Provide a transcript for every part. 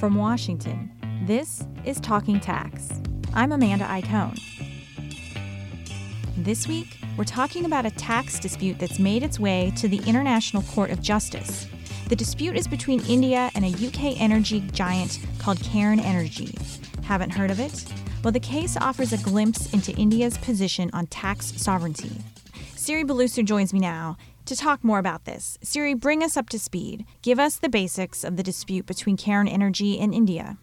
from Washington, this is Talking Tax. I'm Amanda Iacone. This week, we're talking about a tax dispute that's made its way to the International Court of Justice. The dispute is between India and a UK energy giant called Cairn Energy. Haven't heard of it? Well, the case offers a glimpse into India's position on tax sovereignty. Siri Bulusu joins me now to talk more about this. Siri, bring us up to speed. Give us the basics of the dispute between Cairn Energy and India.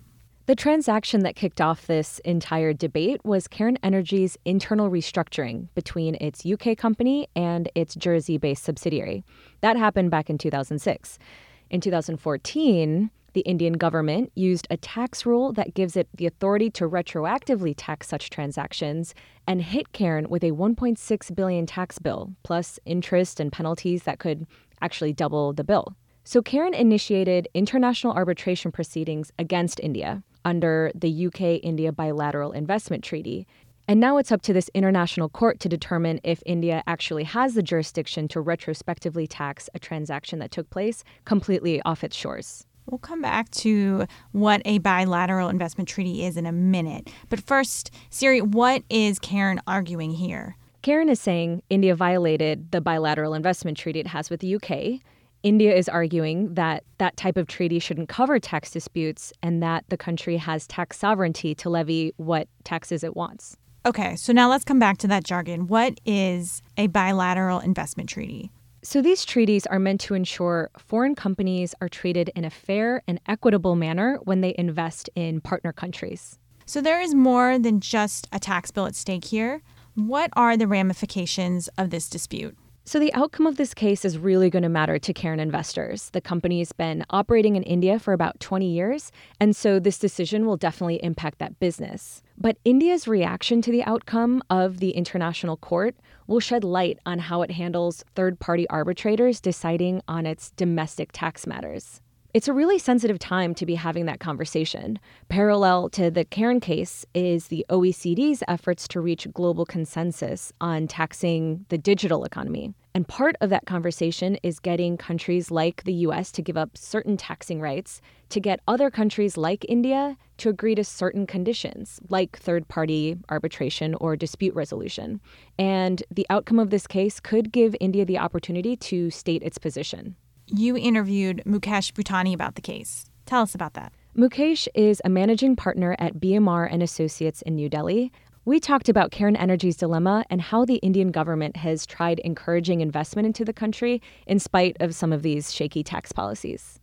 The transaction that kicked off this entire debate was Cairn Energy's internal restructuring between its UK company and its Jersey based subsidiary. That happened back in 2006. In 2014, the Indian government used a tax rule that gives it the authority to retroactively tax such transactions and hit Cairn with a 1.6 billion tax bill plus interest and penalties that could actually double the bill. So Cairn initiated international arbitration proceedings against India under the UK India Bilateral Investment Treaty. And now it's up to this international court to determine if India actually has the jurisdiction to retrospectively tax a transaction that took place completely off its shores. We'll come back to what a bilateral investment treaty is in a minute. But first, Siri, what is Cairn arguing here? Cairn is saying India violated the bilateral investment treaty it has with the UK. India is arguing that that type of treaty shouldn't cover tax disputes and that the country has tax sovereignty to levy what taxes it wants. Okay, so now let's come back to that jargon. What is a bilateral investment treaty? So, these treaties are meant to ensure foreign companies are treated in a fair and equitable manner when they invest in partner countries. So, there is more than just a tax bill at stake here. What are the ramifications of this dispute? So, the outcome of this case is really going to matter to Cairn investors. The company's been operating in India for about 20 years, and so this decision will definitely impact that business. But India's reaction to the outcome of the international court will shed light on how it handles third party arbitrators deciding on its domestic tax matters. It's a really sensitive time to be having that conversation. Parallel to the Cairn case is the OECD's efforts to reach global consensus on taxing the digital economy. And part of that conversation is getting countries like the US to give up certain taxing rights to get other countries like India to agree to certain conditions, like third party arbitration or dispute resolution. And the outcome of this case could give India the opportunity to state its position you interviewed Mukesh Butani about the case. Tell us about that. Mukesh is a managing partner at BMR and Associates in New Delhi. We talked about Cairn Energy's dilemma and how the Indian government has tried encouraging investment into the country in spite of some of these shaky tax policies.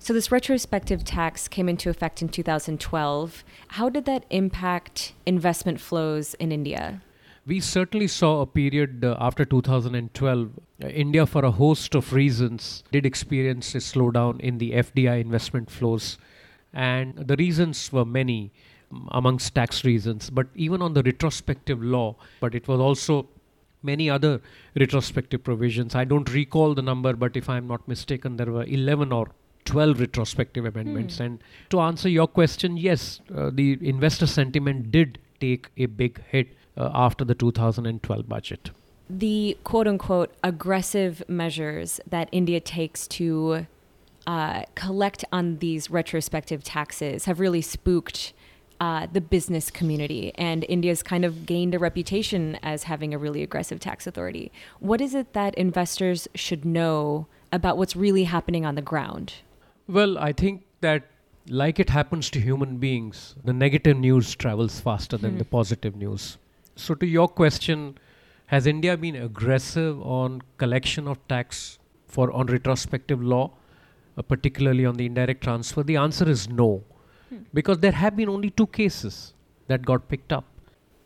So, this retrospective tax came into effect in 2012. How did that impact investment flows in India? We certainly saw a period uh, after 2012 uh, India, for a host of reasons, did experience a slowdown in the FDI investment flows. And the reasons were many um, amongst tax reasons, but even on the retrospective law, but it was also many other retrospective provisions. I don't recall the number, but if I'm not mistaken, there were 11 or 12 retrospective amendments. Hmm. And to answer your question, yes, uh, the investor sentiment did take a big hit uh, after the 2012 budget the quote unquote aggressive measures that India takes to uh, collect on these retrospective taxes have really spooked uh, the business community. And India's kind of gained a reputation as having a really aggressive tax authority. What is it that investors should know about what's really happening on the ground? Well, I think that like it happens to human beings, the negative news travels faster than hmm. the positive news. So, to your question, has India been aggressive on collection of tax for on retrospective law, uh, particularly on the indirect transfer? The answer is no, hmm. because there have been only two cases that got picked up.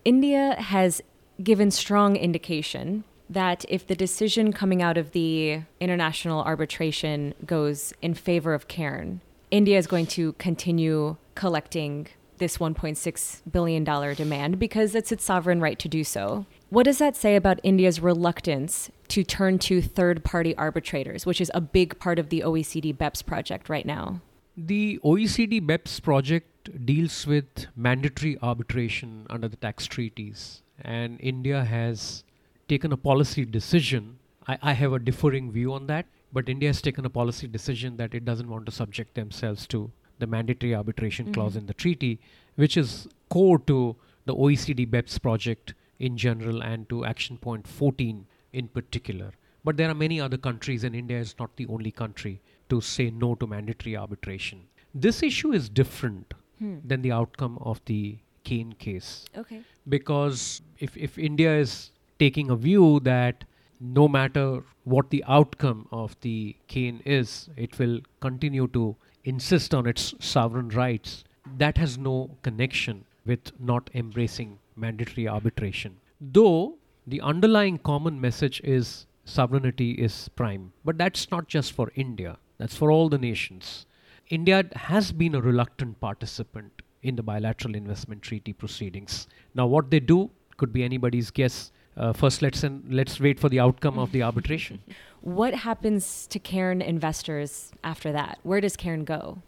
India has given strong indication that if the decision coming out of the international arbitration goes in favor of Cairn, India is going to continue collecting this $1.6 billion demand because it's its sovereign right to do so. What does that say about India's reluctance to turn to third party arbitrators, which is a big part of the OECD BEPS project right now? The OECD BEPS project deals with mandatory arbitration under the tax treaties, and India has taken a policy decision. I, I have a differing view on that, but India has taken a policy decision that it doesn't want to subject themselves to the mandatory arbitration mm-hmm. clause in the treaty, which is core to the OECD BEPS project in general and to Action Point 14 in particular. But there are many other countries, and India is not the only country to say no to mandatory arbitration. This issue is different hmm. than the outcome of the Cairn case. Okay. Because if, if India is taking a view that no matter what the outcome of the Cairn is, it will continue to insist on its sovereign rights, that has no connection with not embracing mandatory arbitration. Though the underlying common message is sovereignty is prime. But that's not just for India, that's for all the nations. India has been a reluctant participant in the bilateral investment treaty proceedings. Now, what they do could be anybody's guess. Uh, first, let's let's wait for the outcome of the arbitration. What happens to Cairn investors after that? Where does Cairn go?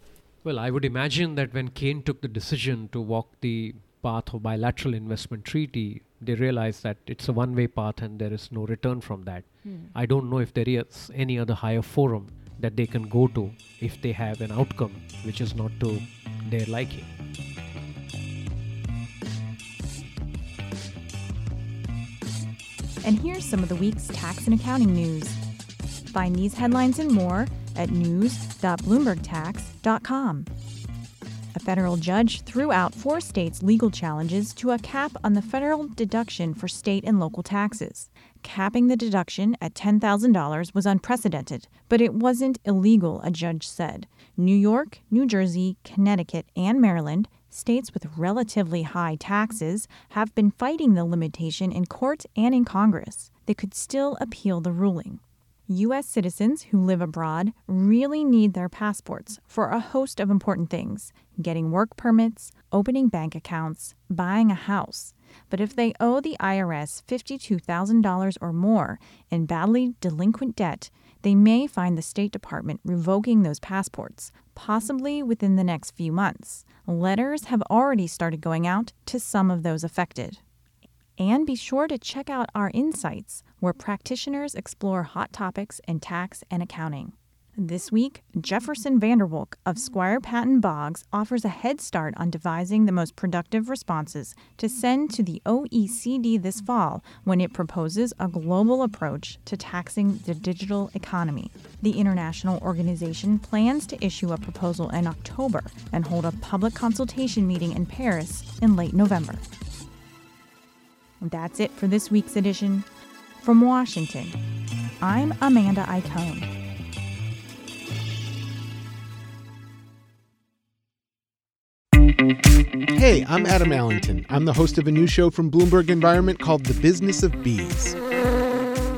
Well, I would imagine that when Cairn took the decision to walk the path of bilateral investment treaty, they realized that it's a one way path and there is no return from that. Hmm. I don't know if there is any other higher forum that they can go to if they have an outcome which is not to their liking. And here's some of the week's tax and accounting news. Find these headlines and more at news.bloombergtax.com. A federal judge threw out four states' legal challenges to a cap on the federal deduction for state and local taxes. Capping the deduction at $10,000 was unprecedented, but it wasn't illegal, a judge said. New York, New Jersey, Connecticut, and Maryland, states with relatively high taxes, have been fighting the limitation in court and in Congress. They could still appeal the ruling. U.S. citizens who live abroad really need their passports for a host of important things getting work permits, opening bank accounts, buying a house. But if they owe the IRS $52,000 or more in badly delinquent debt, they may find the State Department revoking those passports, possibly within the next few months. Letters have already started going out to some of those affected. And be sure to check out our insights, where practitioners explore hot topics in tax and accounting. This week, Jefferson Vanderwolk of Squire Patton Boggs offers a head start on devising the most productive responses to send to the OECD this fall when it proposes a global approach to taxing the digital economy. The international organization plans to issue a proposal in October and hold a public consultation meeting in Paris in late November. That's it for this week's edition. From Washington, I'm Amanda Iacone. Hey, I'm Adam Allington. I'm the host of a new show from Bloomberg Environment called The Business of Bees.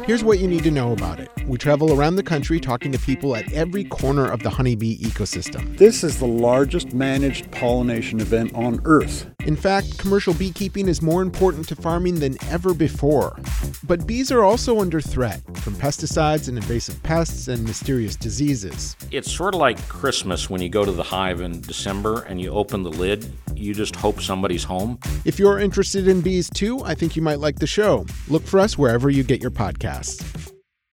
Here's what you need to know about it. We travel around the country talking to people at every corner of the honeybee ecosystem. This is the largest managed pollination event on Earth. In fact, commercial beekeeping is more important to farming than ever before. But bees are also under threat from pesticides and invasive pests and mysterious diseases. It's sort of like Christmas when you go to the hive in December and you open the lid, you just hope somebody's home. If you're interested in bees too, I think you might like the show. Look for us wherever you get your podcasts podcasts.